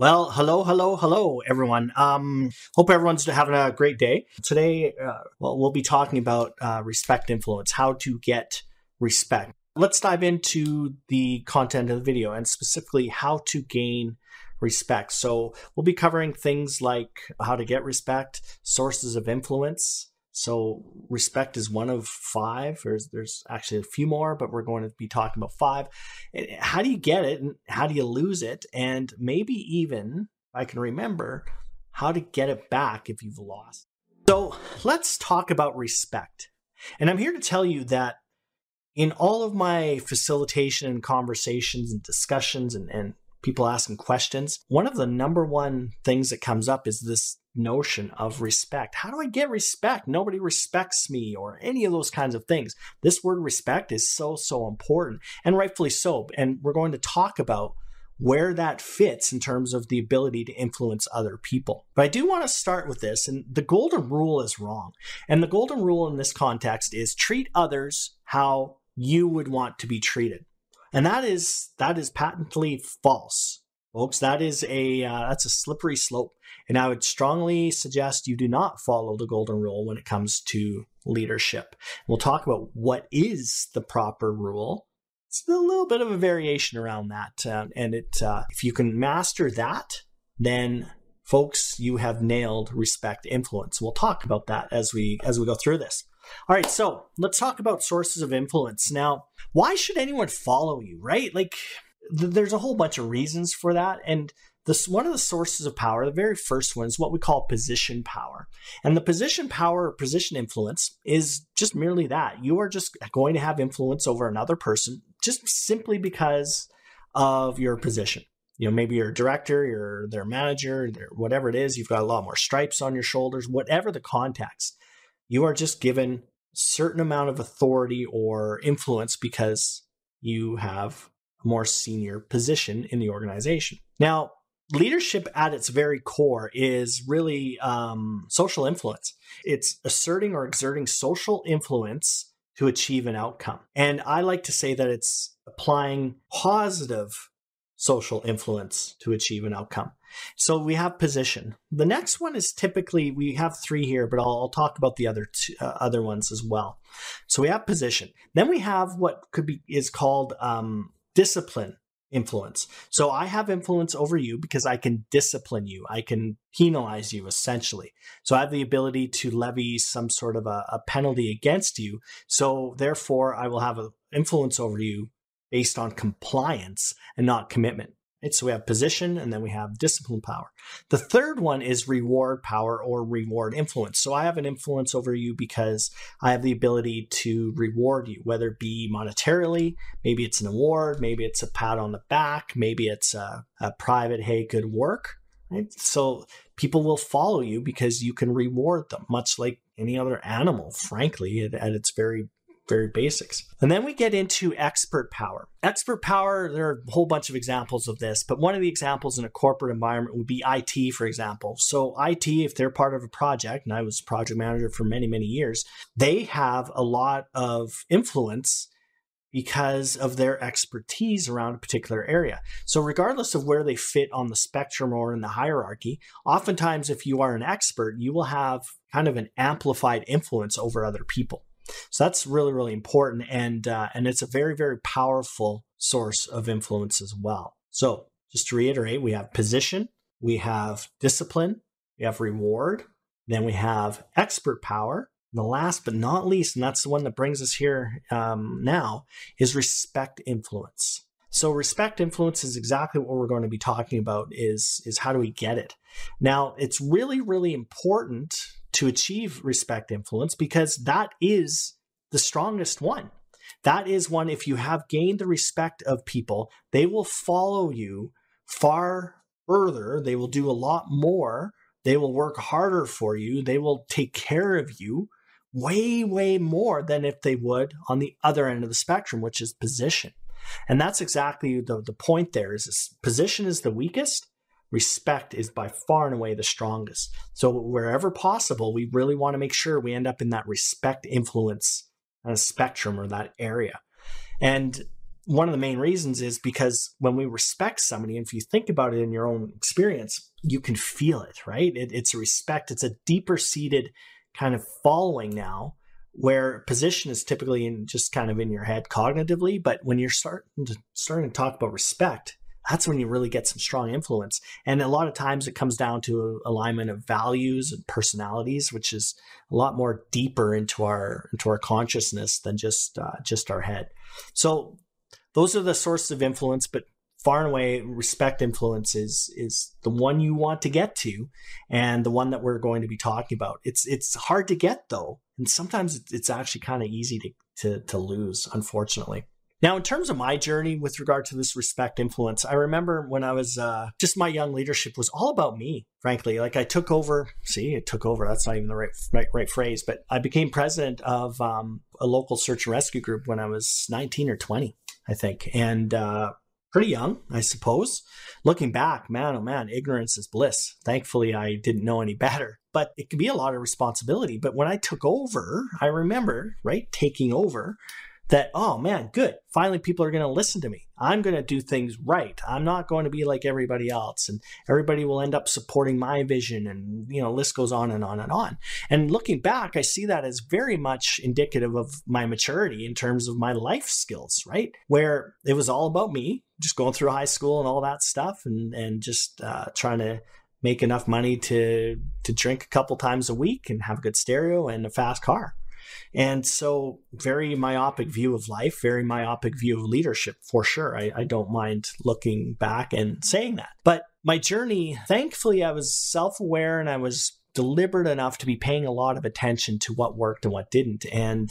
Well, hello, hello, hello, everyone. Um, hope everyone's having a great day. Today, uh, well, we'll be talking about uh, respect influence, how to get respect. Let's dive into the content of the video and specifically how to gain respect. So, we'll be covering things like how to get respect, sources of influence, so respect is one of five. There's there's actually a few more, but we're going to be talking about five. How do you get it, and how do you lose it, and maybe even I can remember how to get it back if you've lost. So let's talk about respect. And I'm here to tell you that in all of my facilitation and conversations and discussions and, and people asking questions, one of the number one things that comes up is this notion of respect. How do I get respect? Nobody respects me or any of those kinds of things. This word respect is so, so important and rightfully so. And we're going to talk about where that fits in terms of the ability to influence other people. But I do want to start with this, and the golden rule is wrong. And the golden rule in this context is treat others how you would want to be treated. And that is that is patently false folks. That is a uh, that's a slippery slope, and I would strongly suggest you do not follow the golden rule when it comes to leadership. We'll talk about what is the proper rule. It's a little bit of a variation around that, uh, and it uh, if you can master that, then folks, you have nailed respect influence. We'll talk about that as we as we go through this. All right, so let's talk about sources of influence. Now, why should anyone follow you, right? Like th- there's a whole bunch of reasons for that. And this one of the sources of power, the very first one is what we call position power. And the position power or position influence is just merely that. You are just going to have influence over another person just simply because of your position. You know, maybe you're a director, you're their manager, their, whatever it is, you've got a lot more stripes on your shoulders, whatever the context. You are just given certain amount of authority or influence because you have more senior position in the organization. Now, leadership at its very core is really um, social influence. It's asserting or exerting social influence to achieve an outcome. And I like to say that it's applying positive social influence to achieve an outcome. So we have position. The next one is typically we have three here, but I'll, I'll talk about the other two, uh, other ones as well. So we have position. Then we have what could be is called um, discipline influence. So I have influence over you because I can discipline you. I can penalize you essentially. So I have the ability to levy some sort of a, a penalty against you. So therefore I will have influence over you based on compliance and not commitment. Right? So we have position and then we have discipline power. The third one is reward power or reward influence. So I have an influence over you because I have the ability to reward you, whether it be monetarily, maybe it's an award, maybe it's a pat on the back, maybe it's a, a private, hey, good work. Right? So people will follow you because you can reward them, much like any other animal, frankly, at, at its very very basics. And then we get into expert power. Expert power, there are a whole bunch of examples of this, but one of the examples in a corporate environment would be IT, for example. So, IT, if they're part of a project, and I was project manager for many, many years, they have a lot of influence because of their expertise around a particular area. So, regardless of where they fit on the spectrum or in the hierarchy, oftentimes, if you are an expert, you will have kind of an amplified influence over other people. So that's really, really important. And, uh, and it's a very, very powerful source of influence as well. So just to reiterate, we have position, we have discipline, we have reward, then we have expert power. And the last but not least, and that's the one that brings us here um, now, is respect influence. So respect influence is exactly what we're going to be talking about is, is how do we get it? Now, it's really, really important to achieve respect influence because that is the strongest one. That is one, if you have gained the respect of people, they will follow you far further. They will do a lot more. They will work harder for you. They will take care of you way, way more than if they would on the other end of the spectrum, which is position. And that's exactly the, the point there is position is the weakest respect is by far and away the strongest. So wherever possible, we really want to make sure we end up in that respect influence uh, spectrum or that area. And one of the main reasons is because when we respect somebody, and if you think about it in your own experience, you can feel it, right? It, it's a respect, it's a deeper seated kind of following now where position is typically in just kind of in your head cognitively but when you're starting to starting to talk about respect that's when you really get some strong influence. And a lot of times it comes down to alignment of values and personalities which is a lot more deeper into our into our consciousness than just uh, just our head. So those are the sources of influence but far and away respect influence is is the one you want to get to and the one that we're going to be talking about. It's it's hard to get though and sometimes it's actually kind of easy to, to to lose unfortunately now in terms of my journey with regard to this respect influence i remember when i was uh, just my young leadership was all about me frankly like i took over see it took over that's not even the right right, right phrase but i became president of um, a local search and rescue group when i was 19 or 20 I think. And uh, pretty young, I suppose. Looking back, man, oh man, ignorance is bliss. Thankfully, I didn't know any better, but it can be a lot of responsibility. But when I took over, I remember, right, taking over, that, oh man, good. Finally, people are going to listen to me. I'm going to do things right. I'm not going to be like everybody else. And everybody will end up supporting my vision. And, you know, list goes on and on and on. And looking back, I see that as very much indicative of my maturity in terms of my life skills, right? Where it was all about me, just going through high school and all that stuff and, and just uh, trying to make enough money to to drink a couple times a week and have a good stereo and a fast car and so, very myopic view of life, very myopic view of leadership for sure. I, I don't mind looking back and saying that. But my journey, thankfully, I was self aware and I was deliberate enough to be paying a lot of attention to what worked and what didn't. And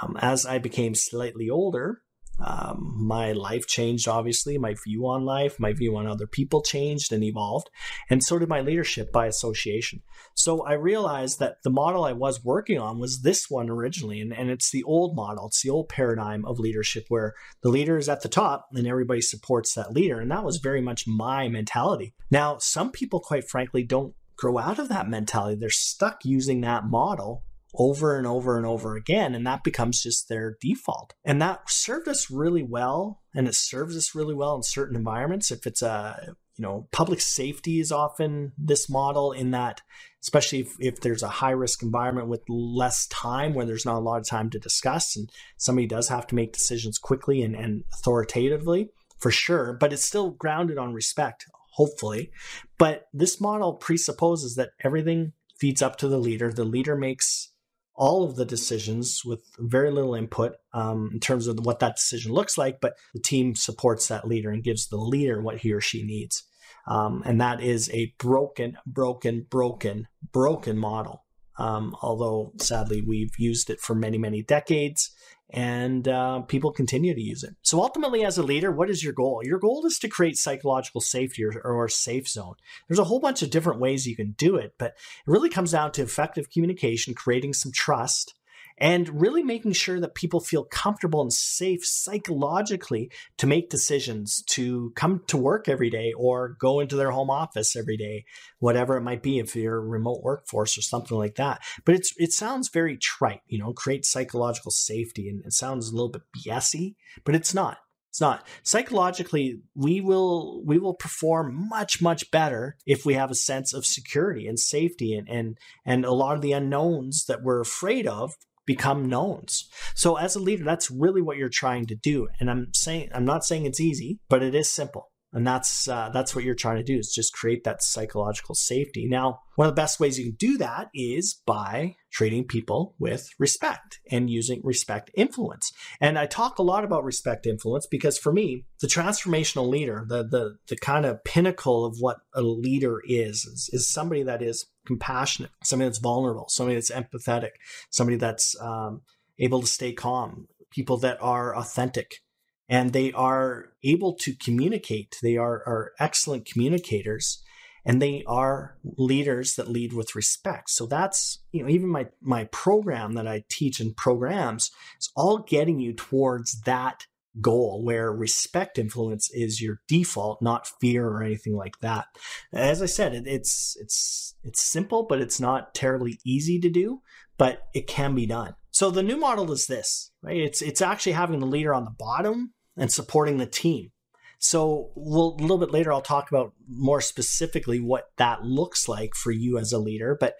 um, as I became slightly older, um, my life changed, obviously. My view on life, my view on other people changed and evolved. And so did my leadership by association. So I realized that the model I was working on was this one originally. And, and it's the old model, it's the old paradigm of leadership where the leader is at the top and everybody supports that leader. And that was very much my mentality. Now, some people, quite frankly, don't grow out of that mentality. They're stuck using that model over and over and over again. And that becomes just their default. And that served us really well. And it serves us really well in certain environments. If it's a, you know, public safety is often this model in that, especially if, if there's a high risk environment with less time where there's not a lot of time to discuss and somebody does have to make decisions quickly and, and authoritatively for sure, but it's still grounded on respect, hopefully. But this model presupposes that everything feeds up to the leader. The leader makes all of the decisions with very little input um, in terms of what that decision looks like, but the team supports that leader and gives the leader what he or she needs. Um, and that is a broken, broken, broken, broken model. Um, although sadly we've used it for many, many decades and uh, people continue to use it. So ultimately, as a leader, what is your goal? Your goal is to create psychological safety or, or, safe zone. There's a whole bunch of different ways you can do it, but it really comes down to effective communication, creating some trust, and really making sure that people feel comfortable and safe psychologically to make decisions to come to work every day or go into their home office every day, whatever it might be if you're a remote workforce or something like that. But it's it sounds very trite, you know, create psychological safety and it sounds a little bit BSy, but it's not. It's not. Psychologically, we will we will perform much much better if we have a sense of security and safety and and and a lot of the unknowns that we're afraid of become knowns. So as a leader, that's really what you're trying to do. And I'm saying I'm not saying it's easy, but it is simple and that's uh, that's what you're trying to do is just create that psychological safety. Now one of the best ways you can do that is by treating people with respect and using respect influence. And i talk a lot about respect influence because for me the transformational leader the the, the kind of pinnacle of what a leader is, is is somebody that is compassionate somebody that's vulnerable somebody that's empathetic somebody that's um, able to stay calm people that are authentic and they are able to communicate. They are, are excellent communicators and they are leaders that lead with respect. So that's, you know, even my, my program that I teach in programs is all getting you towards that goal where respect influence is your default, not fear or anything like that. As I said, it, it's, it's, it's simple, but it's not terribly easy to do, but it can be done. So the new model is this, right? It's it's actually having the leader on the bottom and supporting the team. So we'll, a little bit later, I'll talk about more specifically what that looks like for you as a leader. But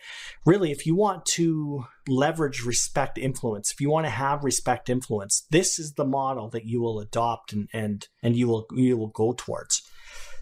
really, if you want to leverage respect influence, if you want to have respect influence, this is the model that you will adopt and and and you will you will go towards.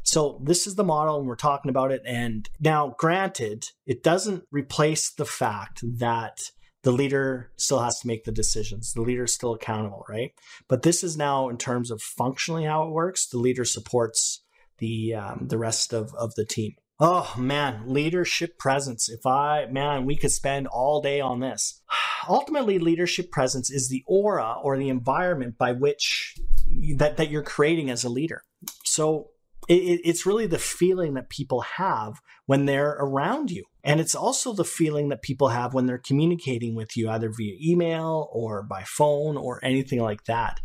So this is the model and we're talking about it. And now, granted, it doesn't replace the fact that the leader still has to make the decisions. The leader is still accountable, right? But this is now in terms of functionally how it works. The leader supports the um, the rest of, of the team. Oh man, leadership presence. If I man, we could spend all day on this. Ultimately, leadership presence is the aura or the environment by which that that you're creating as a leader. So it, it's really the feeling that people have when they're around you. And it's also the feeling that people have when they're communicating with you, either via email or by phone or anything like that.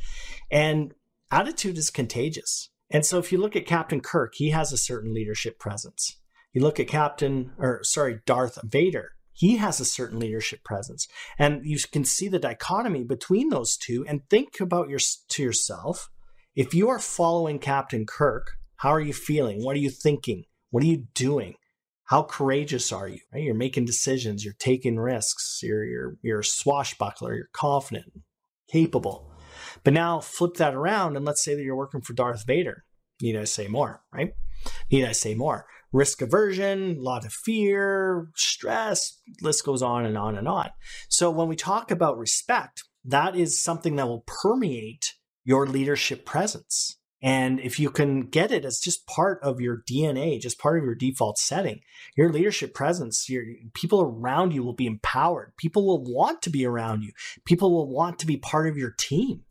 And attitude is contagious. And so if you look at Captain Kirk, he has a certain leadership presence. You look at Captain, or sorry, Darth Vader, he has a certain leadership presence. And you can see the dichotomy between those two and think about your to yourself. If you are following Captain Kirk, how are you feeling? What are you thinking? What are you doing? How courageous are you? Right? You're making decisions. You're taking risks. You're you're you're a swashbuckler. You're confident, capable. But now flip that around and let's say that you're working for Darth Vader. Need I say more? Right? Need I say more? Risk aversion, a lot of fear, stress. List goes on and on and on. So when we talk about respect, that is something that will permeate your leadership presence. And if you can get it as just part of your DNA, just part of your default setting, your leadership presence, your people around you will be empowered. People will want to be around you. People will want to be part of your team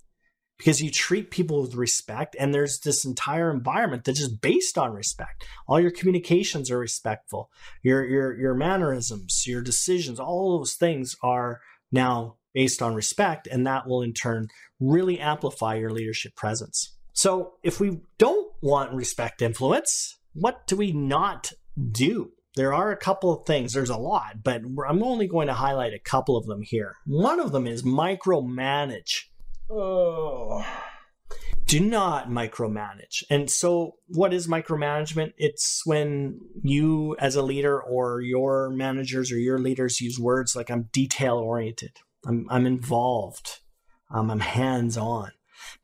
because you treat people with respect and there's this entire environment that's just based on respect. All your communications are respectful. Your your your mannerisms, your decisions, all those things are now based on respect and that will in turn really amplify your leadership presence. So if we don't want respect influence, what do we not do? There are a couple of things. There's a lot, but I'm only going to highlight a couple of them here. One of them is micromanage. Oh. Do not micromanage. And so, what is micromanagement? It's when you, as a leader, or your managers or your leaders use words like I'm detail oriented, I'm, I'm involved, um, I'm hands on.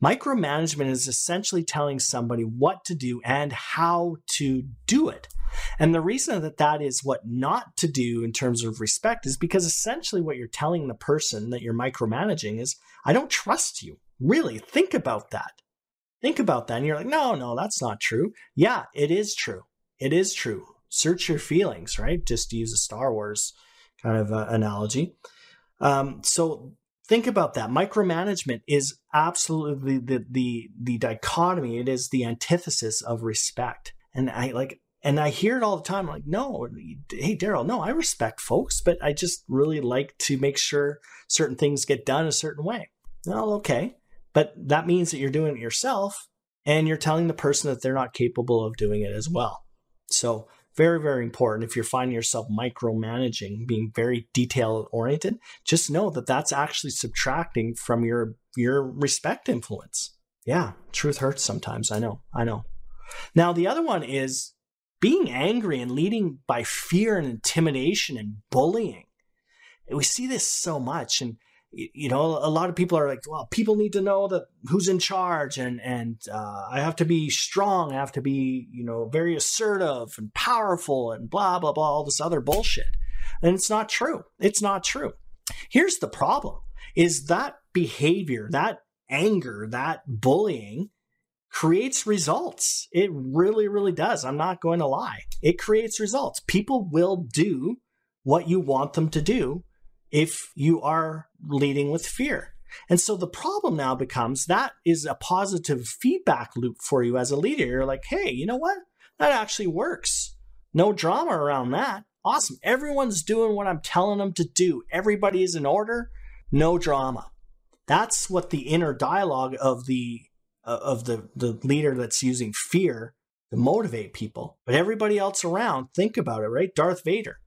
Micromanagement is essentially telling somebody what to do and how to do it. And the reason that that is what not to do in terms of respect is because essentially what you're telling the person that you're micromanaging is, I don't trust you. Really, think about that. Think about that. And you're like, no, no, that's not true. Yeah, it is true. It is true. Search your feelings, right? Just to use a Star Wars kind of uh, analogy. Um, so think about that. Micromanagement is absolutely the, the the dichotomy. It is the antithesis of respect. And i like and i hear it all the time I'm like no hey daryl no i respect folks but i just really like to make sure certain things get done a certain way. Well okay but that means that you're doing it yourself and you're telling the person that they're not capable of doing it as well. So very, very important. If you're finding yourself micromanaging, being very detail oriented, just know that that's actually subtracting from your your respect influence. Yeah, truth hurts sometimes. I know. I know. Now, the other one is being angry and leading by fear and intimidation and bullying. We see this so much. And you know, a lot of people are like, well, people need to know that who's in charge, and and uh, I have to be strong, I have to be, you know, very assertive and powerful, and blah blah blah, all this other bullshit. And it's not true. It's not true. Here's the problem: is that behavior, that anger, that bullying creates results. It really, really does. I'm not going to lie. It creates results. People will do what you want them to do if you are leading with fear. And so the problem now becomes that is a positive feedback loop for you as a leader. You're like, hey, you know what? That actually works. No drama around that. Awesome. Everyone's doing what I'm telling them to do. Everybody is in order. No drama. That's what the inner dialogue of the uh, of the the leader that's using fear to motivate people. But everybody else around, think about it, right? Darth Vader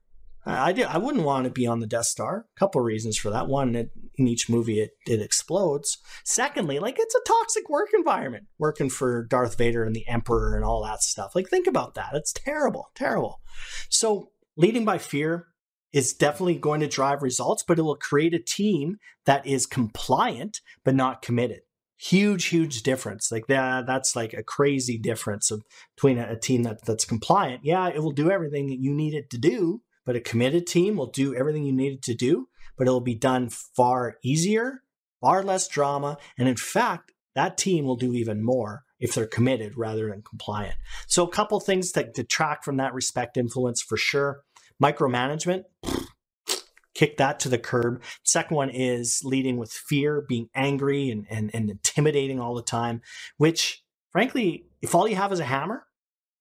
I did. I wouldn't want to be on the Death Star. A couple reasons for that. One, it, in each movie, it, it explodes. Secondly, like it's a toxic work environment, working for Darth Vader and the Emperor and all that stuff. Like, think about that. It's terrible, terrible. So, leading by fear is definitely going to drive results, but it will create a team that is compliant but not committed. Huge, huge difference. Like that, that's like a crazy difference of, between a, a team that, that's compliant. Yeah, it will do everything that you need it to do, but a committed team will do everything you need it to do, but it'll be done far easier, far less drama, and in fact, that team will do even more if they're committed rather than compliant. So, a couple things that detract from that respect influence for sure. Micromanagement, kick that to the curb. Second one is leading with fear, being angry and, and, and intimidating all the time, which frankly, if all you have is a hammer,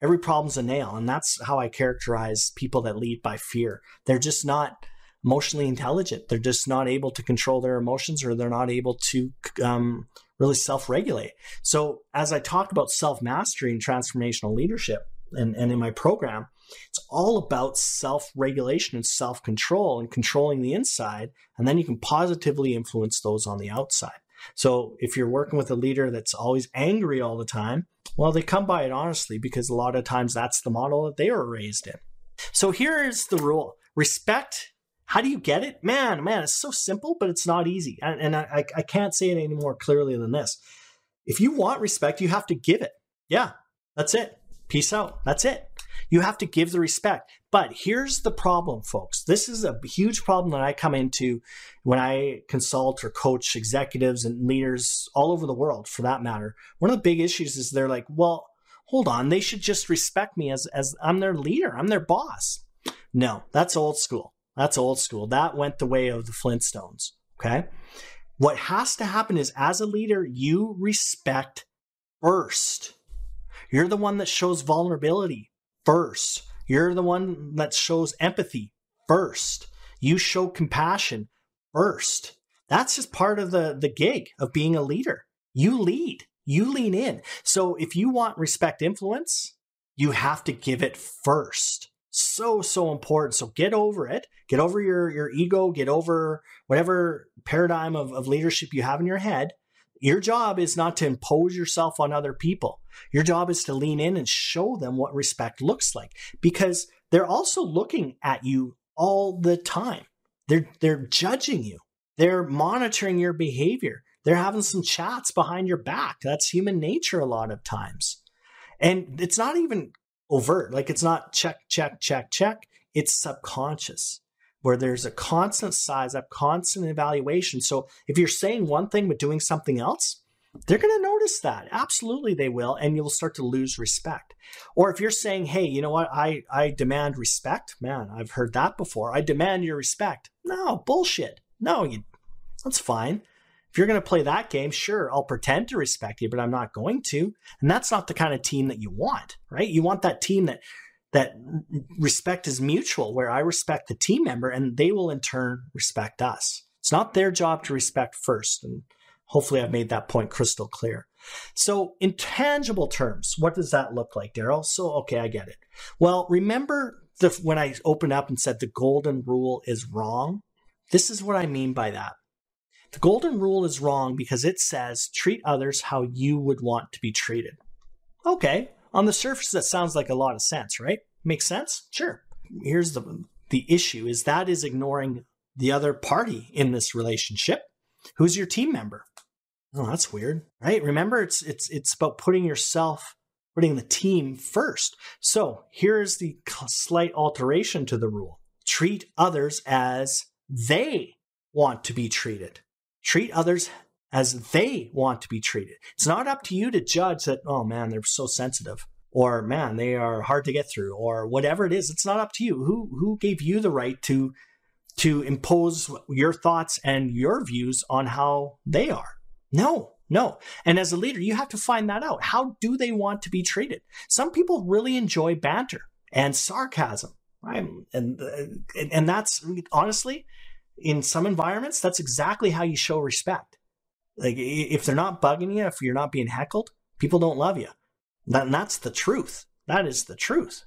every problem's a nail. And that's how I characterize people that lead by fear. They're just not emotionally intelligent. They're just not able to control their emotions or they're not able to um, really self regulate. So, as I talked about self mastery and transformational leadership, and, and in my program, it's all about self regulation and self control and controlling the inside. And then you can positively influence those on the outside. So if you're working with a leader that's always angry all the time, well, they come by it honestly because a lot of times that's the model that they were raised in. So here's the rule respect. How do you get it? Man, man, it's so simple, but it's not easy. And, and I, I can't say it any more clearly than this. If you want respect, you have to give it. Yeah, that's it. Peace out. That's it. You have to give the respect. But here's the problem, folks. This is a huge problem that I come into when I consult or coach executives and leaders all over the world, for that matter. One of the big issues is they're like, well, hold on, they should just respect me as, as I'm their leader, I'm their boss. No, that's old school. That's old school. That went the way of the Flintstones. Okay. What has to happen is as a leader, you respect first. You're the one that shows vulnerability first. You're the one that shows empathy first. You show compassion first. That's just part of the, the gig of being a leader. You lead, you lean in. So if you want respect influence, you have to give it first. So, so important. So get over it. Get over your, your ego. Get over whatever paradigm of, of leadership you have in your head your job is not to impose yourself on other people. Your job is to lean in and show them what respect looks like because they're also looking at you all the time. They're they're judging you. They're monitoring your behavior. They're having some chats behind your back. That's human nature a lot of times. And it's not even overt. Like it's not check check check check. It's subconscious where there's a constant size up, constant evaluation. So if you're saying one thing but doing something else, they're going to notice that. Absolutely, they will, and you'll start to lose respect. Or if you're saying, "Hey, you know what? I I demand respect." Man, I've heard that before. I demand your respect. No, bullshit. No, you. That's fine. If you're going to play that game, sure, I'll pretend to respect you, but I'm not going to. And that's not the kind of team that you want, right? You want that team that that respect is mutual, where I respect the team member and they will in turn respect us. It's not their job to respect first. And hopefully I've made that point crystal clear. So, in tangible terms, what does that look like, Daryl? So, okay, I get it. Well, remember the, when I opened up and said the golden rule is wrong? This is what I mean by that. The golden rule is wrong because it says treat others how you would want to be treated. Okay, on the surface, that sounds like a lot of sense, right? Makes sense? Sure. Here's the the issue is that is ignoring the other party in this relationship. Who's your team member? Oh, that's weird, right? Remember, it's it's it's about putting yourself, putting the team first. So here's the slight alteration to the rule: treat others as they want to be treated. Treat others as they want to be treated. It's not up to you to judge that, oh man, they're so sensitive, or man, they are hard to get through, or whatever it is. It's not up to you. Who who gave you the right to to impose your thoughts and your views on how they are? No, no. And as a leader, you have to find that out. How do they want to be treated? Some people really enjoy banter and sarcasm, right? And and that's honestly, in some environments, that's exactly how you show respect. Like if they're not bugging you, if you're not being heckled, people don't love you. and that's the truth. That is the truth.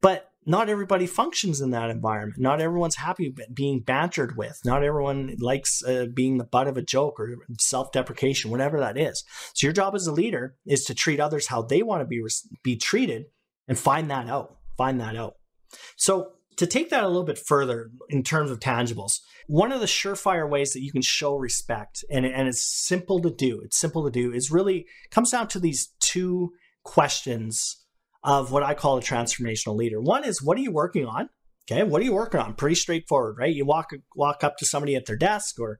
But not everybody functions in that environment. Not everyone's happy being bantered with. Not everyone likes uh, being the butt of a joke or self deprecation, whatever that is. So, your job as a leader is to treat others how they want to be, be treated and find that out. Find that out. So, to take that a little bit further in terms of tangibles, one of the surefire ways that you can show respect, and, and it's simple to do, it's simple to do, is really comes down to these two questions of what I call a transformational leader. One is what are you working on? Okay, what are you working on? Pretty straightforward, right? You walk walk up to somebody at their desk or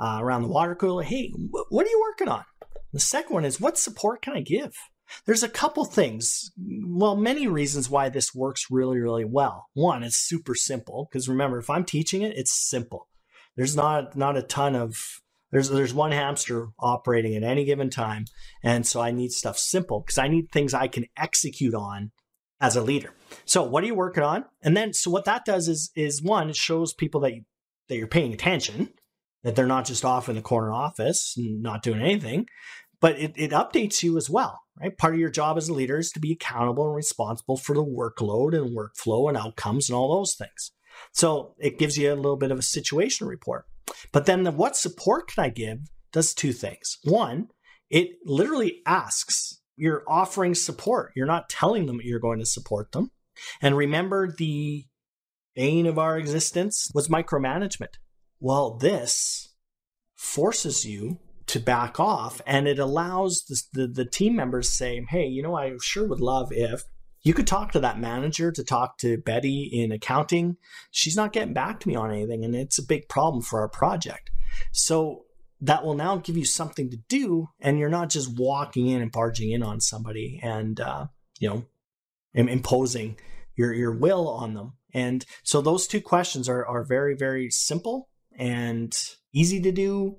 uh, around the water cooler. Hey, what are you working on? The second one is what support can I give? There's a couple things, well, many reasons why this works really, really well. One, it's super simple because remember, if I'm teaching it, it's simple. There's not not a ton of there's there's one hamster operating at any given time, and so I need stuff simple because I need things I can execute on as a leader. So what are you working on? And then so what that does is is one, it shows people that you, that you're paying attention, that they're not just off in the corner office not doing anything but it, it updates you as well, right? Part of your job as a leader is to be accountable and responsible for the workload and workflow and outcomes and all those things. So it gives you a little bit of a situation report. But then the what support can I give does two things. One, it literally asks, you're offering support. You're not telling them you're going to support them. And remember the bane of our existence was micromanagement. Well, this forces you to back off. And it allows the, the, the team members say hey you know i sure would love if you could talk to that manager to talk to betty in accounting. She's not getting back to me on anything and it's a big problem for our project. So that will now give you something to do and you're not just walking in and barging in on somebody and uh, you know imposing your your will on them. And so those two questions are are very very simple and easy to do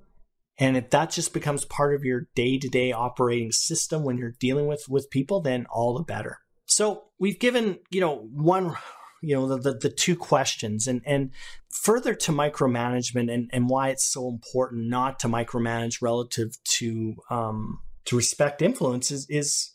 and if that just becomes part of your day-to-day operating system when you're dealing with with people, then all the better. So we've given, you know, one you know the, the, the, two questions and and further to micromanagement and and why it's so important not to micromanage relative to um to respect influence is, is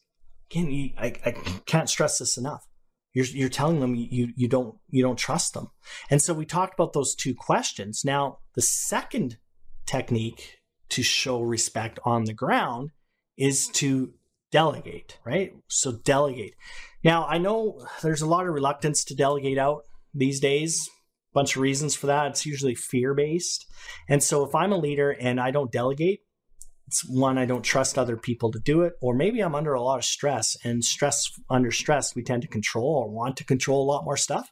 again you, I, I can't stress this enough. You're you're telling them you you don't you don't trust them. And so we talked about those two questions. Now the second technique to show respect on the ground is to delegate, right? So delegate. Now, I know there's a lot of reluctance to delegate out these days. A Bunch of reasons for that. It's usually fear based. And so if I'm a leader and I don't delegate, it's one I don't trust other people to do it or maybe I'm under a lot of stress and stress under stress we tend to control or want to control a lot more stuff.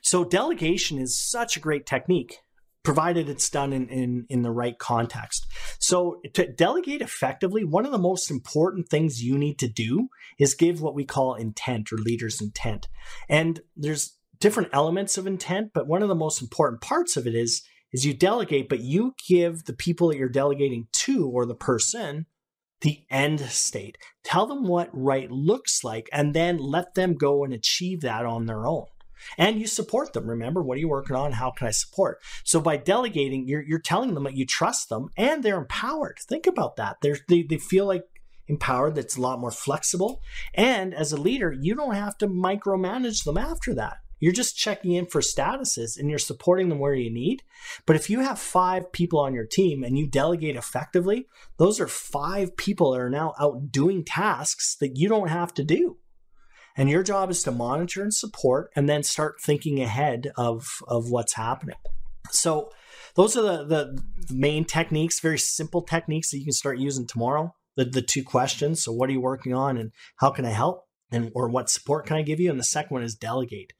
So delegation is such a great technique provided it's done in, in, in the right context. So to delegate effectively, one of the most important things you need to do is give what we call intent or leader's intent. And there's different elements of intent, but one of the most important parts of it is is you delegate, but you give the people that you're delegating to or the person the end state. Tell them what right looks like and then let them go and achieve that on their own and you support them. Remember, what are you working on? How can I support? So by delegating, you're, you're telling them that you trust them and they're empowered. Think about that. They're, they, they feel like empowered, that's a lot more flexible. And as a leader, you don't have to micromanage them after that. You're just checking in for statuses and you're supporting them where you need. But if you have five people on your team and you delegate effectively, those are five people that are now out doing tasks that you don't have to do. And your job is to monitor and support and then start thinking ahead of, of what's happening. So those are the, the main techniques, very simple techniques that you can start using tomorrow. The, the two questions. So what are you working on and how can I help? And or what support can I give you? And the second one is delegate.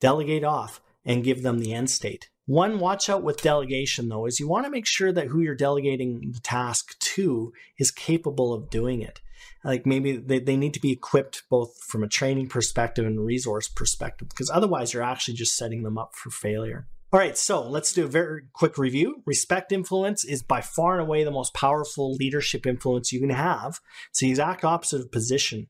Delegate off and give them the end state. One watch out with delegation though is you want to make sure that who you're delegating the task to is capable of doing it like maybe they, they need to be equipped both from a training perspective and resource perspective because otherwise you're actually just setting them up for failure all right, so let's do a very quick review. Respect influence is by far and away the most powerful leadership influence you can have. It's the exact opposite of position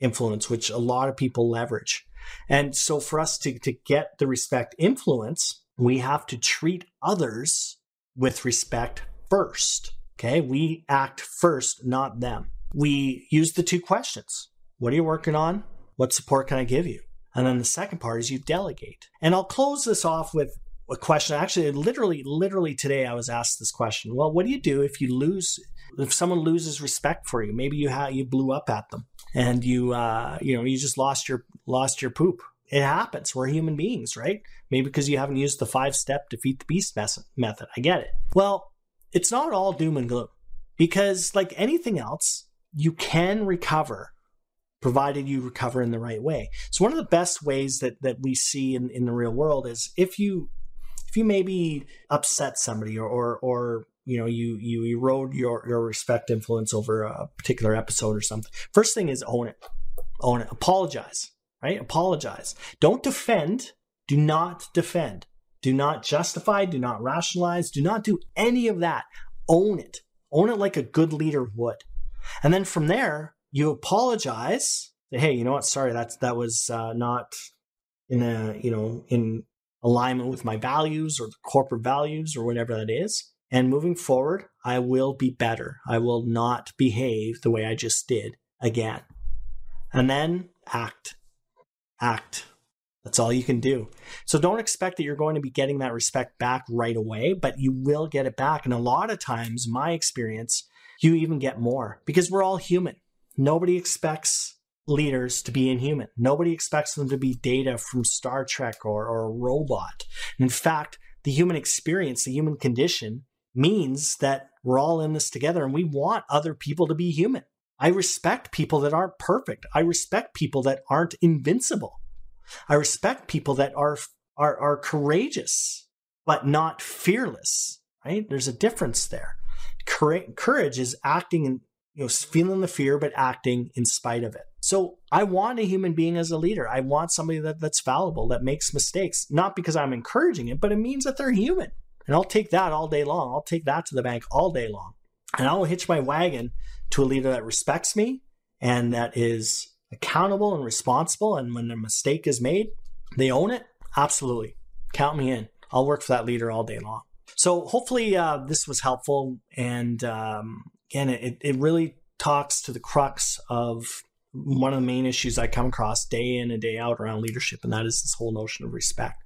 influence, which a lot of people leverage. And so for us to, to get the respect influence, we have to treat others with respect first. Okay, we act first, not them we use the two questions. What are you working on? What support can I give you? And then the second part is you delegate. And I'll close this off with a question. Actually, literally, literally today I was asked this question. Well, what do you do if you lose, if someone loses respect for you? Maybe you have, you blew up at them and you, uh, you know, you just lost your, lost your poop. It happens. We're human beings, right? Maybe because you haven't used the five step defeat the beast method. I get it. Well, it's not all doom and gloom because like anything else, you can recover provided you recover in the right way. So one of the best ways that that we see in, in the real world is if you if you maybe upset somebody or or, or you know you you erode your your respect influence over a particular episode or something. First thing is own it. Own it. Apologize. Right? Apologize. Don't defend. Do not defend. Do not justify. Do not rationalize. Do not do any of that. Own it. Own it like a good leader would. And then from there, you apologize. Say, hey, you know what? Sorry, that's that was uh, not in a you know in alignment with my values or the corporate values or whatever that is. And moving forward, I will be better. I will not behave the way I just did again. And then act. Act. That's all you can do. So don't expect that you're going to be getting that respect back right away, but you will get it back. And a lot of times, my experience, you even get more because we're all human. Nobody expects leaders to be inhuman. Nobody expects them to be data from Star Trek or, or a robot. in fact, the human experience, the human condition means that we're all in this together and we want other people to be human. I respect people that aren't perfect. I respect people that aren't invincible. I respect people that are are, are courageous but not fearless. Right? There's a difference there. Courage is acting and you know feeling the fear but acting in spite of it. So I want a human being as a leader. I want somebody that, that's fallible, that makes mistakes, not because I'm encouraging it, but it means that they're human. And I'll take that all day long. I'll take that to the bank all day long. And I'll hitch my wagon to a leader that respects me and that is accountable and responsible. And when a mistake is made, they own it. Absolutely. Count me in. I'll work for that leader all day long. So hopefully uh, this was helpful. And um, again, it, it really talks to the crux of one of the main issues I come across day in and day out around leadership, and that is this whole notion of respect.